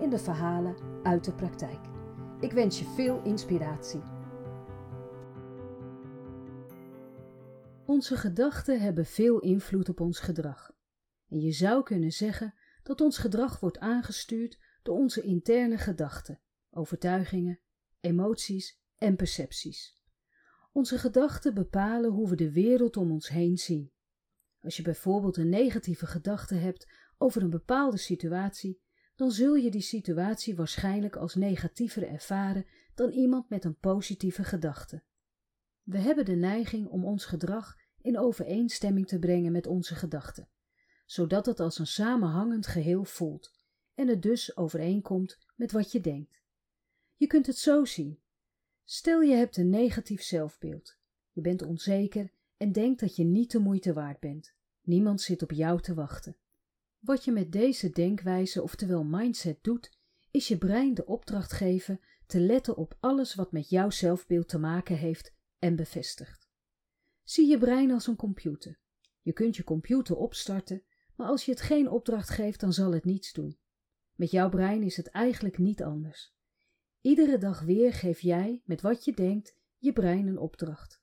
in de verhalen uit de praktijk. Ik wens je veel inspiratie. Onze gedachten hebben veel invloed op ons gedrag. En je zou kunnen zeggen dat ons gedrag wordt aangestuurd door onze interne gedachten, overtuigingen, emoties en percepties. Onze gedachten bepalen hoe we de wereld om ons heen zien. Als je bijvoorbeeld een negatieve gedachte hebt over een bepaalde situatie, dan zul je die situatie waarschijnlijk als negatiever ervaren dan iemand met een positieve gedachte. We hebben de neiging om ons gedrag in overeenstemming te brengen met onze gedachten, zodat het als een samenhangend geheel voelt en het dus overeenkomt met wat je denkt. Je kunt het zo zien. Stel je hebt een negatief zelfbeeld. Je bent onzeker en denkt dat je niet de moeite waard bent. Niemand zit op jou te wachten. Wat je met deze denkwijze, oftewel mindset, doet, is je brein de opdracht geven te letten op alles wat met jouw zelfbeeld te maken heeft en bevestigt. Zie je brein als een computer. Je kunt je computer opstarten, maar als je het geen opdracht geeft, dan zal het niets doen. Met jouw brein is het eigenlijk niet anders. Iedere dag weer geef jij, met wat je denkt, je brein een opdracht.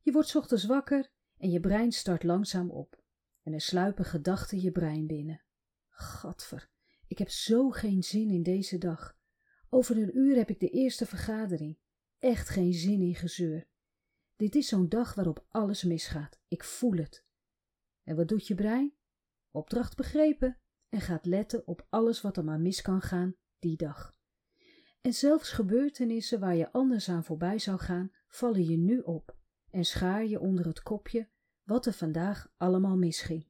Je wordt ochtends wakker en je brein start langzaam op en er sluipen gedachten je brein binnen. Gadver, ik heb zo geen zin in deze dag. Over een uur heb ik de eerste vergadering. Echt geen zin in gezeur. Dit is zo'n dag waarop alles misgaat. Ik voel het. En wat doet je brein? Opdracht begrepen en gaat letten op alles wat er maar mis kan gaan die dag. En zelfs gebeurtenissen waar je anders aan voorbij zou gaan, vallen je nu op en schaar je onder het kopje wat er vandaag allemaal misging.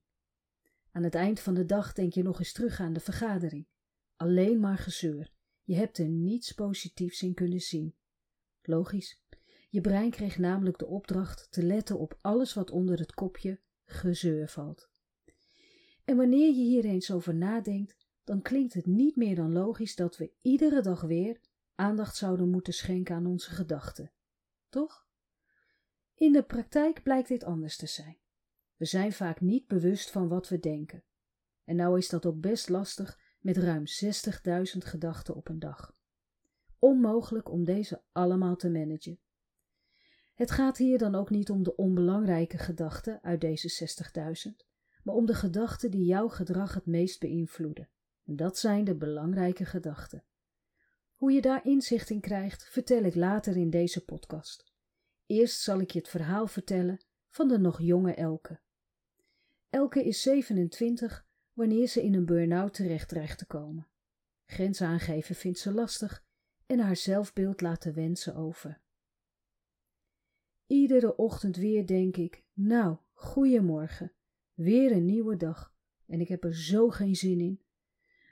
Aan het eind van de dag denk je nog eens terug aan de vergadering. Alleen maar gezeur. Je hebt er niets positiefs in kunnen zien. Logisch. Je brein kreeg namelijk de opdracht te letten op alles wat onder het kopje gezeur valt. En wanneer je hier eens over nadenkt, dan klinkt het niet meer dan logisch dat we iedere dag weer aandacht zouden moeten schenken aan onze gedachten. Toch? In de praktijk blijkt dit anders te zijn. We zijn vaak niet bewust van wat we denken. En nou is dat ook best lastig met ruim 60.000 gedachten op een dag. Onmogelijk om deze allemaal te managen. Het gaat hier dan ook niet om de onbelangrijke gedachten uit deze 60.000, maar om de gedachten die jouw gedrag het meest beïnvloeden. En dat zijn de belangrijke gedachten. Hoe je daar inzicht in krijgt, vertel ik later in deze podcast. Eerst zal ik je het verhaal vertellen van de nog jonge Elke. Elke is 27 wanneer ze in een burn-out terecht dreigt te komen. Grenzen aangeven vindt ze lastig en haar zelfbeeld laten wensen over. Iedere ochtend weer denk ik: Nou, goeiemorgen, weer een nieuwe dag en ik heb er zo geen zin in.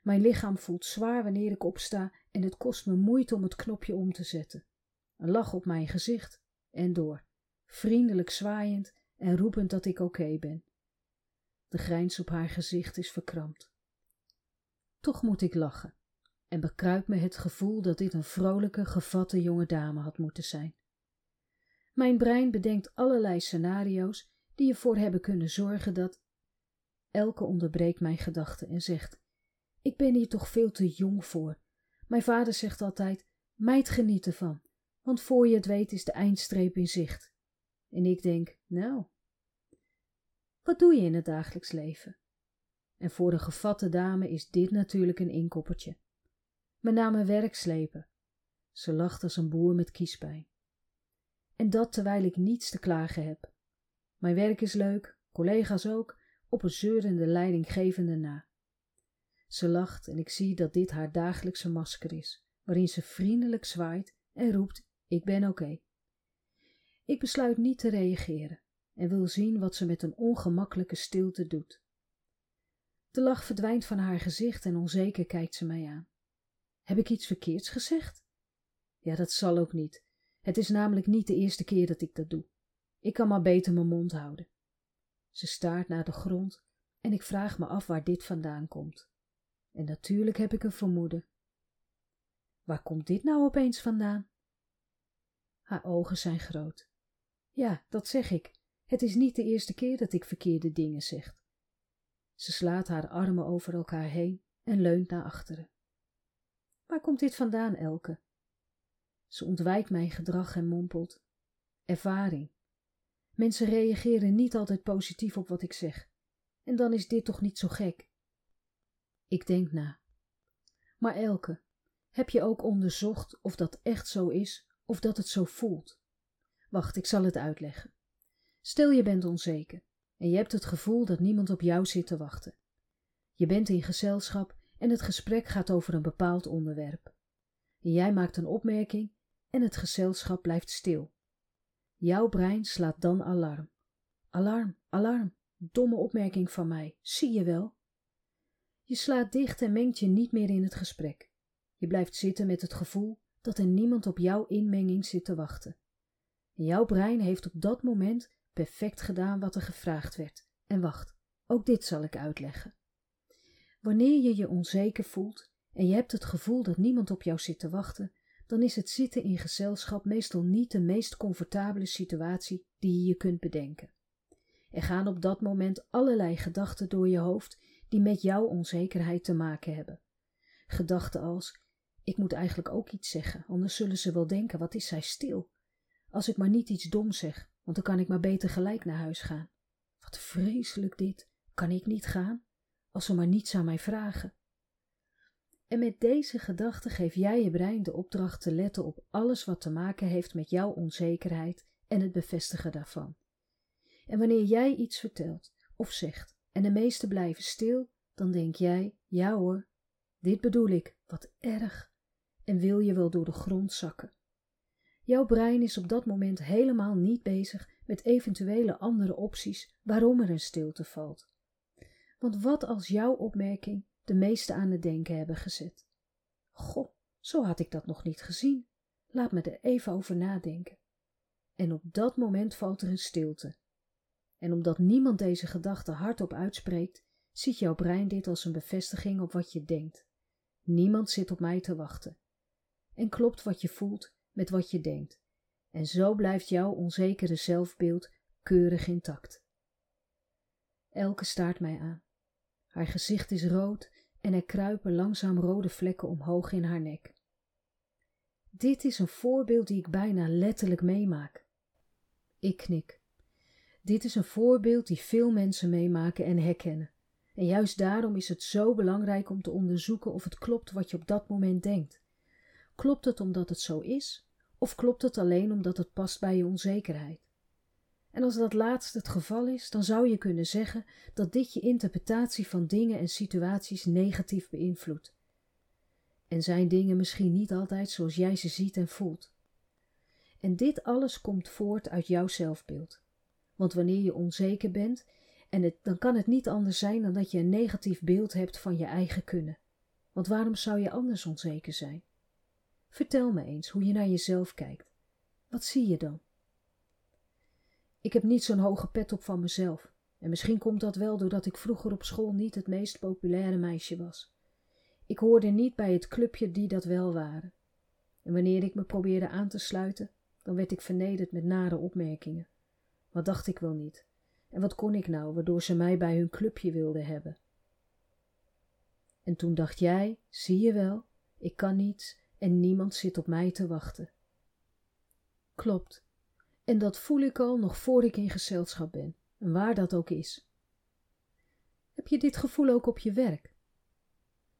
Mijn lichaam voelt zwaar wanneer ik opsta en het kost me moeite om het knopje om te zetten. Een lach op mijn gezicht en door, vriendelijk zwaaiend en roepend dat ik oké ben. De grijns op haar gezicht is verkrampt. Toch moet ik lachen en bekruipt me het gevoel dat dit een vrolijke, gevatte jonge dame had moeten zijn. Mijn brein bedenkt allerlei scenario's die ervoor hebben kunnen zorgen dat. Elke onderbreekt mijn gedachten en zegt: Ik ben hier toch veel te jong voor. Mijn vader zegt altijd: Meid geniet ervan, want voor je het weet is de eindstreep in zicht. En ik denk: Nou, wat doe je in het dagelijks leven? En voor de gevatte dame is dit natuurlijk een inkoppertje. Met name werk slepen. Ze lacht als een boer met kiespijn. En dat terwijl ik niets te klagen heb. Mijn werk is leuk, collega's ook, op een zeurende leidinggevende na. Ze lacht en ik zie dat dit haar dagelijkse masker is, waarin ze vriendelijk zwaait en roept: Ik ben oké. Ik besluit niet te reageren en wil zien wat ze met een ongemakkelijke stilte doet. De lach verdwijnt van haar gezicht en onzeker kijkt ze mij aan. Heb ik iets verkeerds gezegd? Ja, dat zal ook niet. Het is namelijk niet de eerste keer dat ik dat doe. Ik kan maar beter mijn mond houden. Ze staart naar de grond en ik vraag me af waar dit vandaan komt. En natuurlijk heb ik een vermoeden. Waar komt dit nou opeens vandaan? Haar ogen zijn groot. Ja, dat zeg ik. Het is niet de eerste keer dat ik verkeerde dingen zeg. Ze slaat haar armen over elkaar heen en leunt naar achteren. Waar komt dit vandaan, Elke? Ze ontwijkt mijn gedrag en mompelt. Ervaring. Mensen reageren niet altijd positief op wat ik zeg. En dan is dit toch niet zo gek? Ik denk na. Maar Elke, heb je ook onderzocht of dat echt zo is of dat het zo voelt? Wacht, ik zal het uitleggen. Stel je bent onzeker en je hebt het gevoel dat niemand op jou zit te wachten. Je bent in gezelschap en het gesprek gaat over een bepaald onderwerp. Jij maakt een opmerking en het gezelschap blijft stil. Jouw brein slaat dan alarm. Alarm, alarm, domme opmerking van mij, zie je wel? Je slaat dicht en mengt je niet meer in het gesprek. Je blijft zitten met het gevoel dat er niemand op jouw inmenging zit te wachten. En jouw brein heeft op dat moment perfect gedaan wat er gevraagd werd. En wacht, ook dit zal ik uitleggen. Wanneer je je onzeker voelt en je hebt het gevoel dat niemand op jou zit te wachten, dan is het zitten in gezelschap meestal niet de meest comfortabele situatie die je je kunt bedenken. Er gaan op dat moment allerlei gedachten door je hoofd die met jouw onzekerheid te maken hebben. Gedachten als: ik moet eigenlijk ook iets zeggen, anders zullen ze wel denken: wat is zij stil? Als ik maar niet iets dom zeg, want dan kan ik maar beter gelijk naar huis gaan. Wat vreselijk dit. Kan ik niet gaan? Als ze maar niets aan mij vragen. En met deze gedachte geef jij je brein de opdracht te letten op alles wat te maken heeft met jouw onzekerheid en het bevestigen daarvan. En wanneer jij iets vertelt of zegt en de meesten blijven stil, dan denk jij: ja hoor, dit bedoel ik, wat erg, en wil je wel door de grond zakken. Jouw brein is op dat moment helemaal niet bezig met eventuele andere opties waarom er een stilte valt. Want wat als jouw opmerking de meeste aan het denken hebben gezet? Goh, zo had ik dat nog niet gezien. Laat me er even over nadenken. En op dat moment valt er een stilte. En omdat niemand deze gedachte hardop uitspreekt, ziet jouw brein dit als een bevestiging op wat je denkt. Niemand zit op mij te wachten. En klopt wat je voelt met wat je denkt. En zo blijft jouw onzekere zelfbeeld keurig intact. Elke staart mij aan. Haar gezicht is rood en er kruipen langzaam rode vlekken omhoog in haar nek. Dit is een voorbeeld die ik bijna letterlijk meemaak. Ik knik. Dit is een voorbeeld die veel mensen meemaken en herkennen. En juist daarom is het zo belangrijk om te onderzoeken of het klopt wat je op dat moment denkt. Klopt het omdat het zo is, of klopt het alleen omdat het past bij je onzekerheid? En als dat laatste het geval is, dan zou je kunnen zeggen dat dit je interpretatie van dingen en situaties negatief beïnvloedt. En zijn dingen misschien niet altijd zoals jij ze ziet en voelt. En dit alles komt voort uit jouw zelfbeeld. Want wanneer je onzeker bent, en dan kan het niet anders zijn dan dat je een negatief beeld hebt van je eigen kunnen. Want waarom zou je anders onzeker zijn? Vertel me eens hoe je naar jezelf kijkt. Wat zie je dan? Ik heb niet zo'n hoge pet op van mezelf. En misschien komt dat wel doordat ik vroeger op school niet het meest populaire meisje was. Ik hoorde niet bij het clubje die dat wel waren. En wanneer ik me probeerde aan te sluiten, dan werd ik vernederd met nare opmerkingen. Wat dacht ik wel niet? En wat kon ik nou, waardoor ze mij bij hun clubje wilden hebben? En toen dacht jij, zie je wel, ik kan niets en niemand zit op mij te wachten. Klopt. En dat voel ik al nog voor ik in gezelschap ben, en waar dat ook is. Heb je dit gevoel ook op je werk?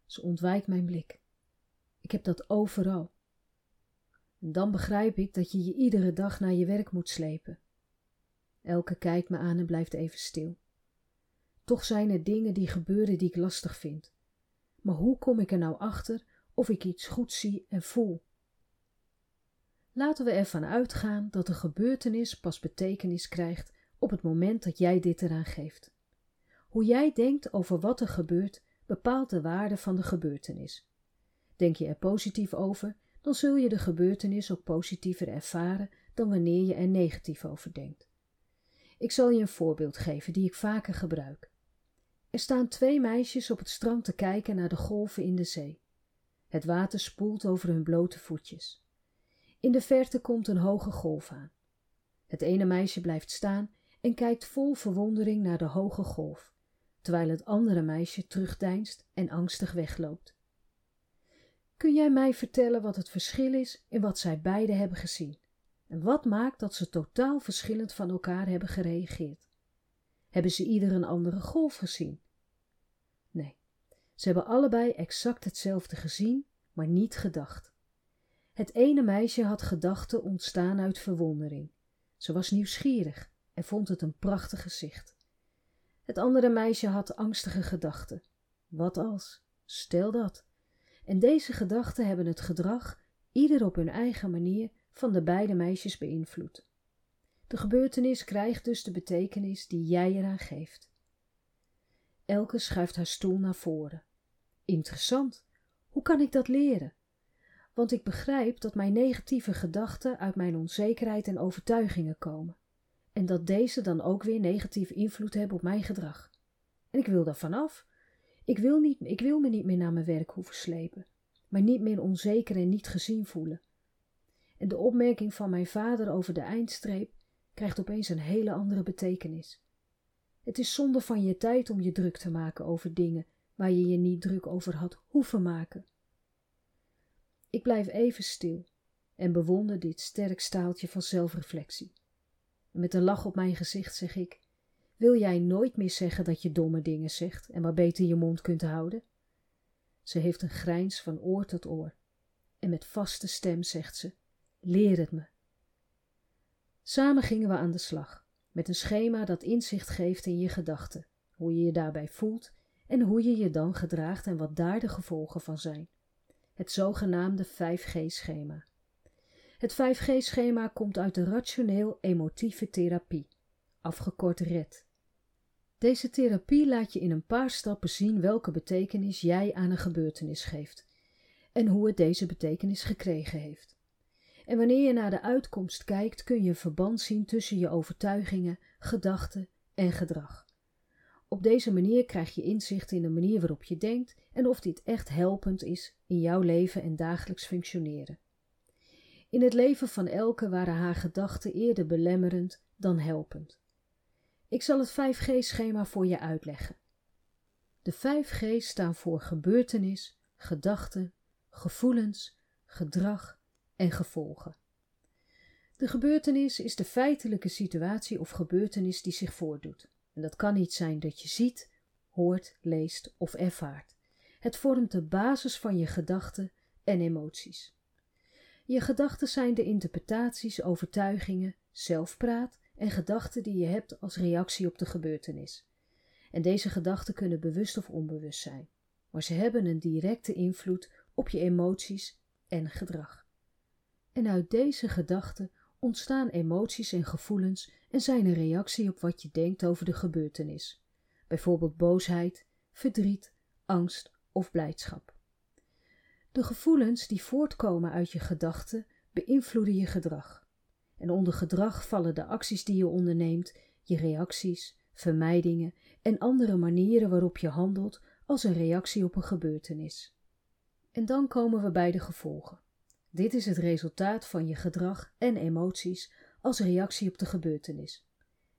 Ze ontwijkt mijn blik. Ik heb dat overal. En dan begrijp ik dat je je iedere dag naar je werk moet slepen. Elke kijkt me aan en blijft even stil. Toch zijn er dingen die gebeuren die ik lastig vind. Maar hoe kom ik er nou achter of ik iets goed zie en voel? Laten we ervan uitgaan dat een gebeurtenis pas betekenis krijgt op het moment dat jij dit eraan geeft. Hoe jij denkt over wat er gebeurt, bepaalt de waarde van de gebeurtenis. Denk je er positief over, dan zul je de gebeurtenis ook positiever ervaren dan wanneer je er negatief over denkt. Ik zal je een voorbeeld geven die ik vaker gebruik. Er staan twee meisjes op het strand te kijken naar de golven in de zee. Het water spoelt over hun blote voetjes. In de verte komt een hoge golf aan. Het ene meisje blijft staan en kijkt vol verwondering naar de hoge golf, terwijl het andere meisje terugdeinst en angstig wegloopt. Kun jij mij vertellen wat het verschil is in wat zij beiden hebben gezien? En wat maakt dat ze totaal verschillend van elkaar hebben gereageerd? Hebben ze ieder een andere golf gezien? Ze hebben allebei exact hetzelfde gezien, maar niet gedacht. Het ene meisje had gedachten ontstaan uit verwondering. Ze was nieuwsgierig en vond het een prachtig gezicht. Het andere meisje had angstige gedachten. Wat als? Stel dat. En deze gedachten hebben het gedrag, ieder op hun eigen manier, van de beide meisjes beïnvloed. De gebeurtenis krijgt dus de betekenis die jij eraan geeft. Elke schuift haar stoel naar voren. Interessant. Hoe kan ik dat leren? Want ik begrijp dat mijn negatieve gedachten uit mijn onzekerheid en overtuigingen komen. En dat deze dan ook weer negatieve invloed hebben op mijn gedrag. En ik wil daar vanaf. Ik wil, niet, ik wil me niet meer naar mijn werk hoeven slepen, maar niet meer onzeker en niet gezien voelen. En de opmerking van mijn vader over de eindstreep krijgt opeens een hele andere betekenis. Het is zonde van je tijd om je druk te maken over dingen waar je je niet druk over had hoeven maken. Ik blijf even stil en bewonder dit sterk staaltje van zelfreflectie. En met een lach op mijn gezicht zeg ik: Wil jij nooit meer zeggen dat je domme dingen zegt en maar beter je mond kunt houden? Ze heeft een grijns van oor tot oor en met vaste stem zegt ze: Leer het me. Samen gingen we aan de slag, met een schema dat inzicht geeft in je gedachten, hoe je je daarbij voelt en hoe je je dan gedraagt en wat daar de gevolgen van zijn. Het zogenaamde 5G-schema. Het 5G-schema komt uit de rationeel-emotieve therapie, afgekort RED. Deze therapie laat je in een paar stappen zien welke betekenis jij aan een gebeurtenis geeft en hoe het deze betekenis gekregen heeft. En wanneer je naar de uitkomst kijkt, kun je een verband zien tussen je overtuigingen, gedachten en gedrag. Op deze manier krijg je inzicht in de manier waarop je denkt en of dit echt helpend is in jouw leven en dagelijks functioneren. In het leven van elke waren haar gedachten eerder belemmerend dan helpend. Ik zal het 5G-schema voor je uitleggen. De 5G staan voor gebeurtenis, gedachten, gevoelens, gedrag en gevolgen. De gebeurtenis is de feitelijke situatie of gebeurtenis die zich voordoet. En dat kan iets zijn dat je ziet, hoort, leest of ervaart. Het vormt de basis van je gedachten en emoties. Je gedachten zijn de interpretaties, overtuigingen, zelfpraat en gedachten die je hebt als reactie op de gebeurtenis. En deze gedachten kunnen bewust of onbewust zijn, maar ze hebben een directe invloed op je emoties en gedrag. En uit deze gedachten ontstaan emoties en gevoelens en zijn een reactie op wat je denkt over de gebeurtenis, bijvoorbeeld boosheid, verdriet, angst of blijdschap. De gevoelens die voortkomen uit je gedachten beïnvloeden je gedrag. En onder gedrag vallen de acties die je onderneemt, je reacties, vermijdingen en andere manieren waarop je handelt als een reactie op een gebeurtenis. En dan komen we bij de gevolgen. Dit is het resultaat van je gedrag en emoties als reactie op de gebeurtenis.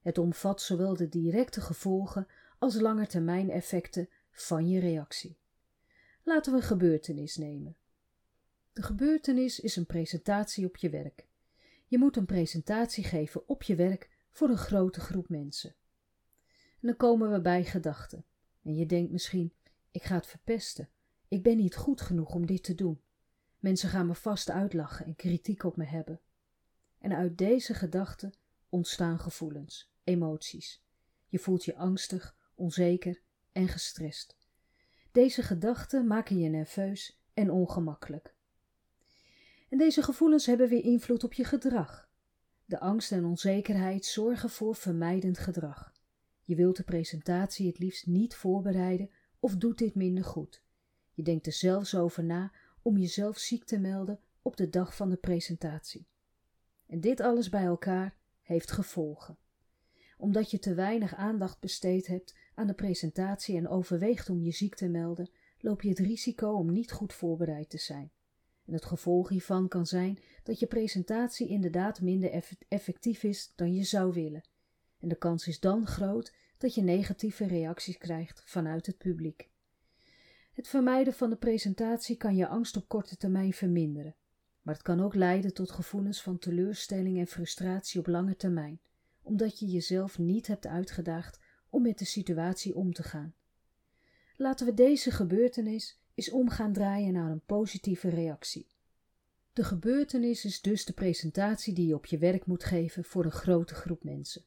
Het omvat zowel de directe gevolgen als langetermijneffecten van je reactie. Laten we een gebeurtenis nemen. De gebeurtenis is een presentatie op je werk. Je moet een presentatie geven op je werk voor een grote groep mensen. En dan komen we bij gedachten. En je denkt misschien: ik ga het verpesten. Ik ben niet goed genoeg om dit te doen. Mensen gaan me vast uitlachen en kritiek op me hebben. En uit deze gedachten ontstaan gevoelens, emoties. Je voelt je angstig, onzeker en gestrest. Deze gedachten maken je nerveus en ongemakkelijk. En deze gevoelens hebben weer invloed op je gedrag. De angst en onzekerheid zorgen voor vermijdend gedrag. Je wilt de presentatie het liefst niet voorbereiden of doet dit minder goed. Je denkt er zelfs over na om jezelf ziek te melden op de dag van de presentatie. En dit alles bij elkaar heeft gevolgen. Omdat je te weinig aandacht besteed hebt aan de presentatie en overweegt om je ziek te melden, loop je het risico om niet goed voorbereid te zijn. En het gevolg hiervan kan zijn dat je presentatie inderdaad minder effectief is dan je zou willen. En de kans is dan groot dat je negatieve reacties krijgt vanuit het publiek. Het vermijden van de presentatie kan je angst op korte termijn verminderen, maar het kan ook leiden tot gevoelens van teleurstelling en frustratie op lange termijn, omdat je jezelf niet hebt uitgedaagd om met de situatie om te gaan. Laten we deze gebeurtenis eens omgaan draaien naar een positieve reactie. De gebeurtenis is dus de presentatie die je op je werk moet geven voor een grote groep mensen.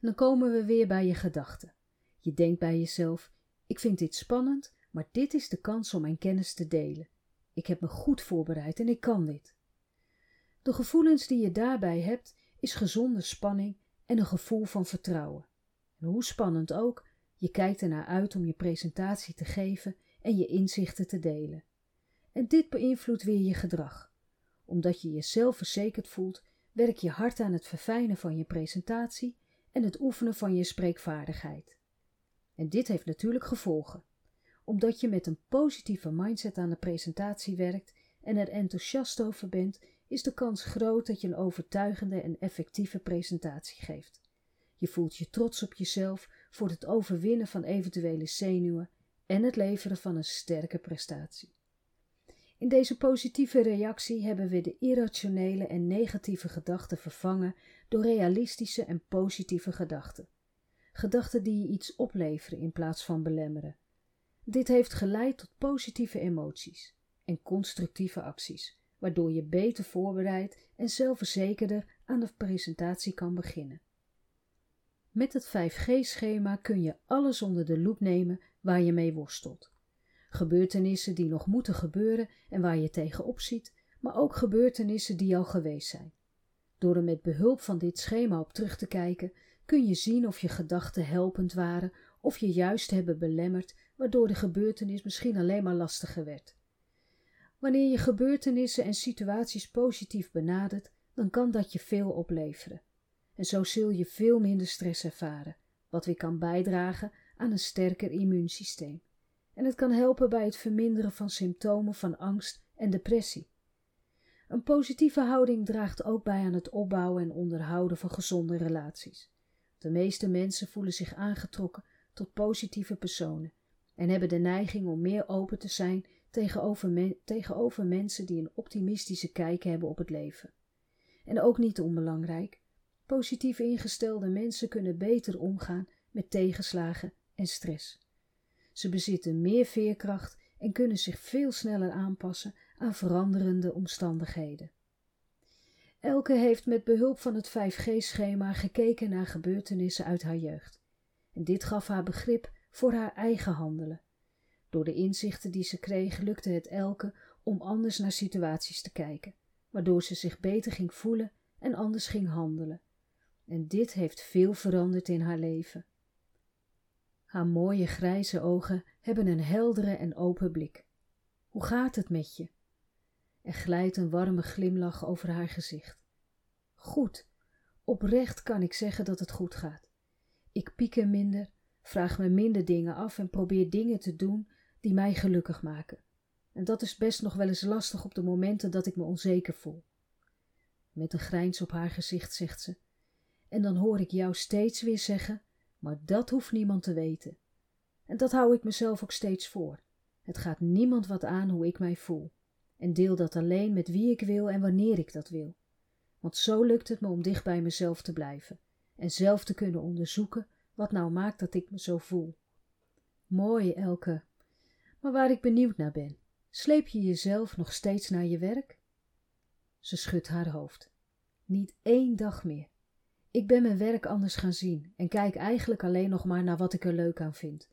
dan komen we weer bij je gedachten. Je denkt bij jezelf: ik vind dit spannend, maar dit is de kans om mijn kennis te delen. Ik heb me goed voorbereid en ik kan dit. De gevoelens die je daarbij hebt, is gezonde spanning en een gevoel van vertrouwen. En hoe spannend ook, je kijkt ernaar uit om je presentatie te geven en je inzichten te delen. En dit beïnvloedt weer je gedrag. Omdat je jezelf verzekerd voelt, werk je hard aan het verfijnen van je presentatie en het oefenen van je spreekvaardigheid. En dit heeft natuurlijk gevolgen. Omdat je met een positieve mindset aan de presentatie werkt en er enthousiast over bent, is de kans groot dat je een overtuigende en effectieve presentatie geeft. Je voelt je trots op jezelf voor het overwinnen van eventuele zenuwen en het leveren van een sterke prestatie. In deze positieve reactie hebben we de irrationele en negatieve gedachten vervangen door realistische en positieve gedachten. Gedachten die je iets opleveren in plaats van belemmeren. Dit heeft geleid tot positieve emoties en constructieve acties, waardoor je beter voorbereid en zelfverzekerder aan de presentatie kan beginnen. Met het 5G-schema kun je alles onder de loep nemen waar je mee worstelt. Gebeurtenissen die nog moeten gebeuren en waar je tegenop ziet, maar ook gebeurtenissen die al geweest zijn. Door er met behulp van dit schema op terug te kijken, kun je zien of je gedachten helpend waren of je juist hebben belemmerd, waardoor de gebeurtenis misschien alleen maar lastiger werd. Wanneer je gebeurtenissen en situaties positief benadert, dan kan dat je veel opleveren. En zo zul je veel minder stress ervaren, wat weer kan bijdragen aan een sterker immuunsysteem. En het kan helpen bij het verminderen van symptomen van angst en depressie. Een positieve houding draagt ook bij aan het opbouwen en onderhouden van gezonde relaties. De meeste mensen voelen zich aangetrokken tot positieve personen en hebben de neiging om meer open te zijn tegenover, tegenover mensen die een optimistische kijk hebben op het leven. En ook niet onbelangrijk, positief ingestelde mensen kunnen beter omgaan met tegenslagen en stress. Ze bezitten meer veerkracht en kunnen zich veel sneller aanpassen aan veranderende omstandigheden. Elke heeft met behulp van het 5G-schema gekeken naar gebeurtenissen uit haar jeugd. En dit gaf haar begrip voor haar eigen handelen. Door de inzichten die ze kreeg, lukte het Elke om anders naar situaties te kijken, waardoor ze zich beter ging voelen en anders ging handelen. En dit heeft veel veranderd in haar leven. Haar mooie grijze ogen hebben een heldere en open blik. Hoe gaat het met je? Er glijdt een warme glimlach over haar gezicht. Goed, oprecht kan ik zeggen dat het goed gaat. Ik pieker minder, vraag me minder dingen af en probeer dingen te doen die mij gelukkig maken. En dat is best nog wel eens lastig op de momenten dat ik me onzeker voel. Met een grijns op haar gezicht zegt ze: En dan hoor ik jou steeds weer zeggen maar dat hoeft niemand te weten. En dat hou ik mezelf ook steeds voor. Het gaat niemand wat aan hoe ik mij voel. En deel dat alleen met wie ik wil en wanneer ik dat wil. Want zo lukt het me om dicht bij mezelf te blijven en zelf te kunnen onderzoeken wat nou maakt dat ik me zo voel. Mooi, Elke. Maar waar ik benieuwd naar ben, sleep je jezelf nog steeds naar je werk? Ze schudt haar hoofd. Niet één dag meer. Ik ben mijn werk anders gaan zien en kijk eigenlijk alleen nog maar naar wat ik er leuk aan vind.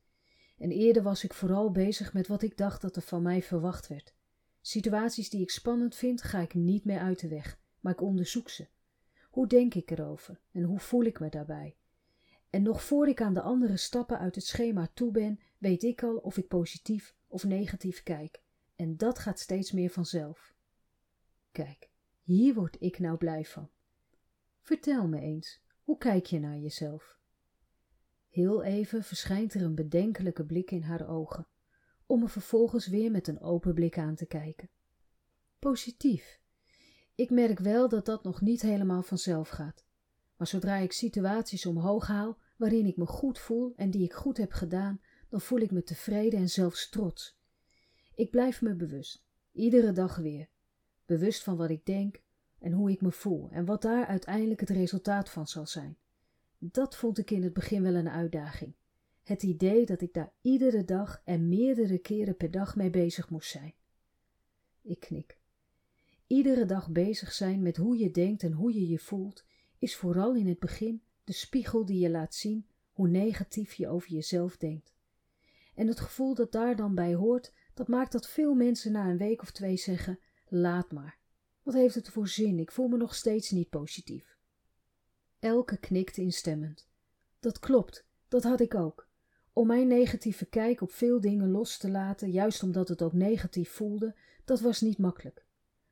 En eerder was ik vooral bezig met wat ik dacht dat er van mij verwacht werd. Situaties die ik spannend vind, ga ik niet meer uit de weg, maar ik onderzoek ze. Hoe denk ik erover en hoe voel ik me daarbij? En nog voor ik aan de andere stappen uit het schema toe ben, weet ik al of ik positief of negatief kijk. En dat gaat steeds meer vanzelf. Kijk, hier word ik nou blij van. Vertel me eens, hoe kijk je naar jezelf? Heel even verschijnt er een bedenkelijke blik in haar ogen, om me vervolgens weer met een open blik aan te kijken. Positief. Ik merk wel dat dat nog niet helemaal vanzelf gaat. Maar zodra ik situaties omhoog haal waarin ik me goed voel en die ik goed heb gedaan, dan voel ik me tevreden en zelfs trots. Ik blijf me bewust, iedere dag weer. Bewust van wat ik denk en hoe ik me voel en wat daar uiteindelijk het resultaat van zal zijn. Dat vond ik in het begin wel een uitdaging. Het idee dat ik daar iedere dag en meerdere keren per dag mee bezig moest zijn. Ik knik. Iedere dag bezig zijn met hoe je denkt en hoe je je voelt, is vooral in het begin de spiegel die je laat zien hoe negatief je over jezelf denkt. En het gevoel dat daar dan bij hoort, dat maakt dat veel mensen na een week of twee zeggen: laat maar. Wat heeft het voor zin? Ik voel me nog steeds niet positief. Elke knikte instemmend. Dat klopt, dat had ik ook. Om mijn negatieve kijk op veel dingen los te laten, juist omdat het ook negatief voelde, dat was niet makkelijk.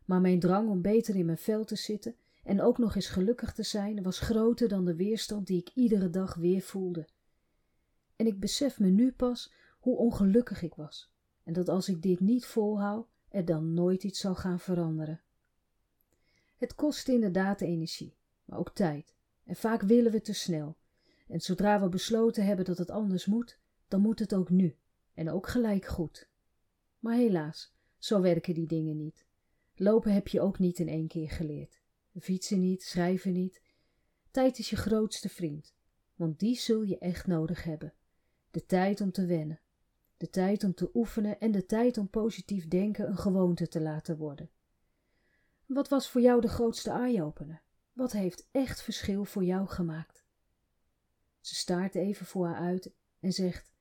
Maar mijn drang om beter in mijn vel te zitten en ook nog eens gelukkig te zijn, was groter dan de weerstand die ik iedere dag weer voelde. En ik besef me nu pas hoe ongelukkig ik was, en dat als ik dit niet volhoud, er dan nooit iets zal gaan veranderen. Het kost inderdaad energie, maar ook tijd, en vaak willen we te snel. En zodra we besloten hebben dat het anders moet, dan moet het ook nu, en ook gelijk goed. Maar helaas, zo werken die dingen niet. Lopen heb je ook niet in één keer geleerd. Fietsen niet, schrijven niet. Tijd is je grootste vriend, want die zul je echt nodig hebben. De tijd om te wennen, de tijd om te oefenen en de tijd om positief denken een gewoonte te laten worden. Wat was voor jou de grootste eye-opener? Wat heeft echt verschil voor jou gemaakt? Ze staart even voor haar uit en zegt: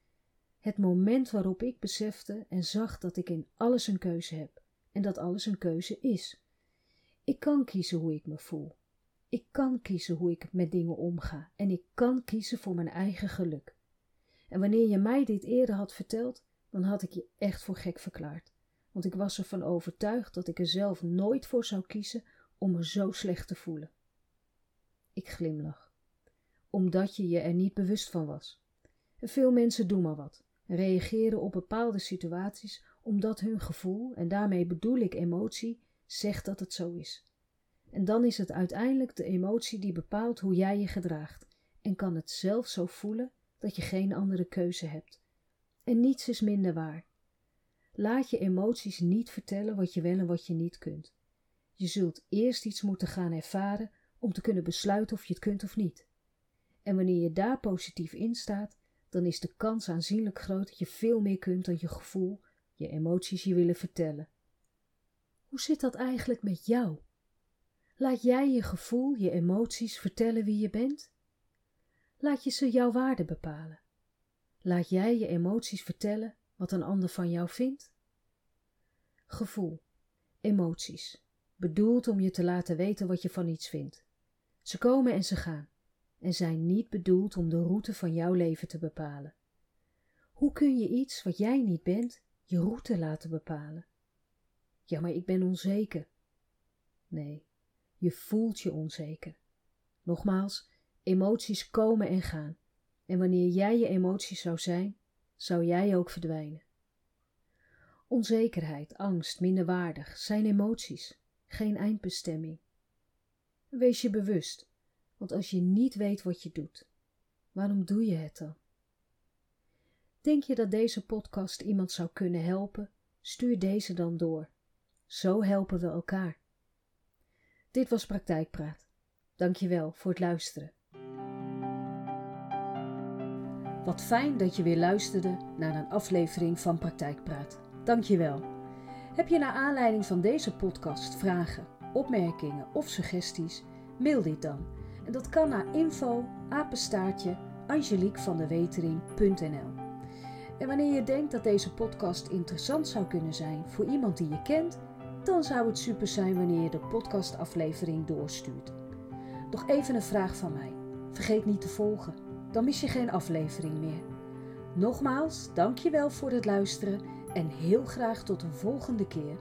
Het moment waarop ik besefte en zag dat ik in alles een keuze heb en dat alles een keuze is. Ik kan kiezen hoe ik me voel. Ik kan kiezen hoe ik met dingen omga en ik kan kiezen voor mijn eigen geluk. En wanneer je mij dit eerder had verteld, dan had ik je echt voor gek verklaard. Want ik was ervan overtuigd dat ik er zelf nooit voor zou kiezen om me zo slecht te voelen. Ik glimlach, omdat je je er niet bewust van was. Veel mensen doen maar wat en reageren op bepaalde situaties omdat hun gevoel, en daarmee bedoel ik emotie, zegt dat het zo is. En dan is het uiteindelijk de emotie die bepaalt hoe jij je gedraagt en kan het zelf zo voelen dat je geen andere keuze hebt. En niets is minder waar. Laat je emoties niet vertellen wat je wel en wat je niet kunt. Je zult eerst iets moeten gaan ervaren om te kunnen besluiten of je het kunt of niet. En wanneer je daar positief in staat, dan is de kans aanzienlijk groot dat je veel meer kunt dan je gevoel, je emoties je willen vertellen. Hoe zit dat eigenlijk met jou? Laat jij je gevoel, je emoties vertellen wie je bent? Laat je ze jouw waarde bepalen? Laat jij je emoties vertellen wat een ander van jou vindt? Gevoel, emoties, bedoeld om je te laten weten wat je van iets vindt. Ze komen en ze gaan en zijn niet bedoeld om de route van jouw leven te bepalen. Hoe kun je iets wat jij niet bent, je route laten bepalen? Ja, maar ik ben onzeker. Nee, je voelt je onzeker. Nogmaals, emoties komen en gaan. En wanneer jij je emoties zou zijn, zou jij ook verdwijnen. Onzekerheid, angst, minderwaardig zijn emoties, geen eindbestemming. Wees je bewust, want als je niet weet wat je doet, waarom doe je het dan? Denk je dat deze podcast iemand zou kunnen helpen? Stuur deze dan door. Zo helpen we elkaar. Dit was Praktijkpraat. Dankjewel voor het luisteren. Wat fijn dat je weer luisterde naar een aflevering van Praktijkpraat. Dankjewel. Heb je naar aanleiding van deze podcast vragen, opmerkingen of suggesties? Mail dit dan. En dat kan naar info apenstaartje En wanneer je denkt dat deze podcast interessant zou kunnen zijn voor iemand die je kent dan zou het super zijn wanneer je de podcastaflevering doorstuurt. Nog even een vraag van mij. Vergeet niet te volgen, dan mis je geen aflevering meer. Nogmaals, dankjewel voor het luisteren en heel graag tot een volgende keer.